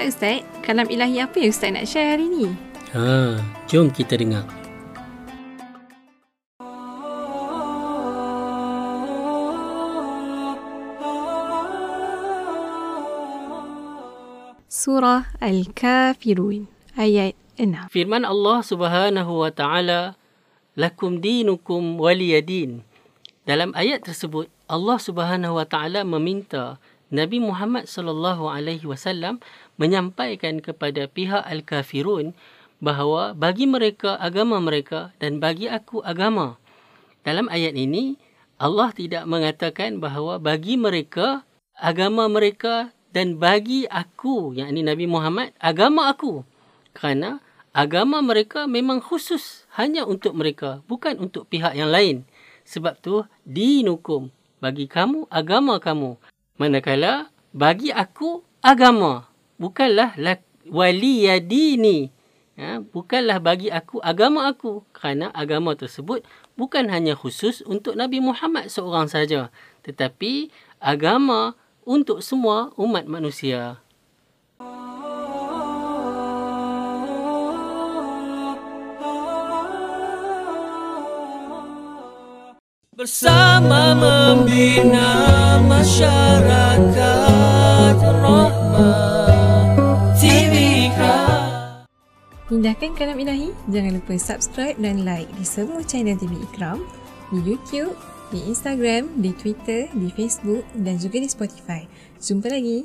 Ustaz-Ustaz, kalam ilahi apa yang Ustaz nak share hari ni? Ha, jom kita dengar. Surah Al-Kafirun ayat 6. Firman Allah Subhanahu wa taala, "Lakum dinukum waliyadin." Dalam ayat tersebut, Allah Subhanahu wa taala meminta Nabi Muhammad sallallahu alaihi wasallam menyampaikan kepada pihak al-kafirun bahawa bagi mereka agama mereka dan bagi aku agama. Dalam ayat ini Allah tidak mengatakan bahawa bagi mereka agama mereka dan bagi aku yakni Nabi Muhammad agama aku. Kerana agama mereka memang khusus hanya untuk mereka bukan untuk pihak yang lain. Sebab tu dinukum bagi kamu agama kamu Manakala bagi aku agama bukanlah wali yadini. Ha, bukanlah bagi aku agama aku kerana agama tersebut bukan hanya khusus untuk Nabi Muhammad seorang saja tetapi agama untuk semua umat manusia. Bersama membina masyarakat rahmat TVK. Indahkan kalam ilahi, jangan lupa subscribe dan like di semua channel TV Ikram, di YouTube, di Instagram, di Twitter, di Facebook dan juga di Spotify. Jumpa lagi.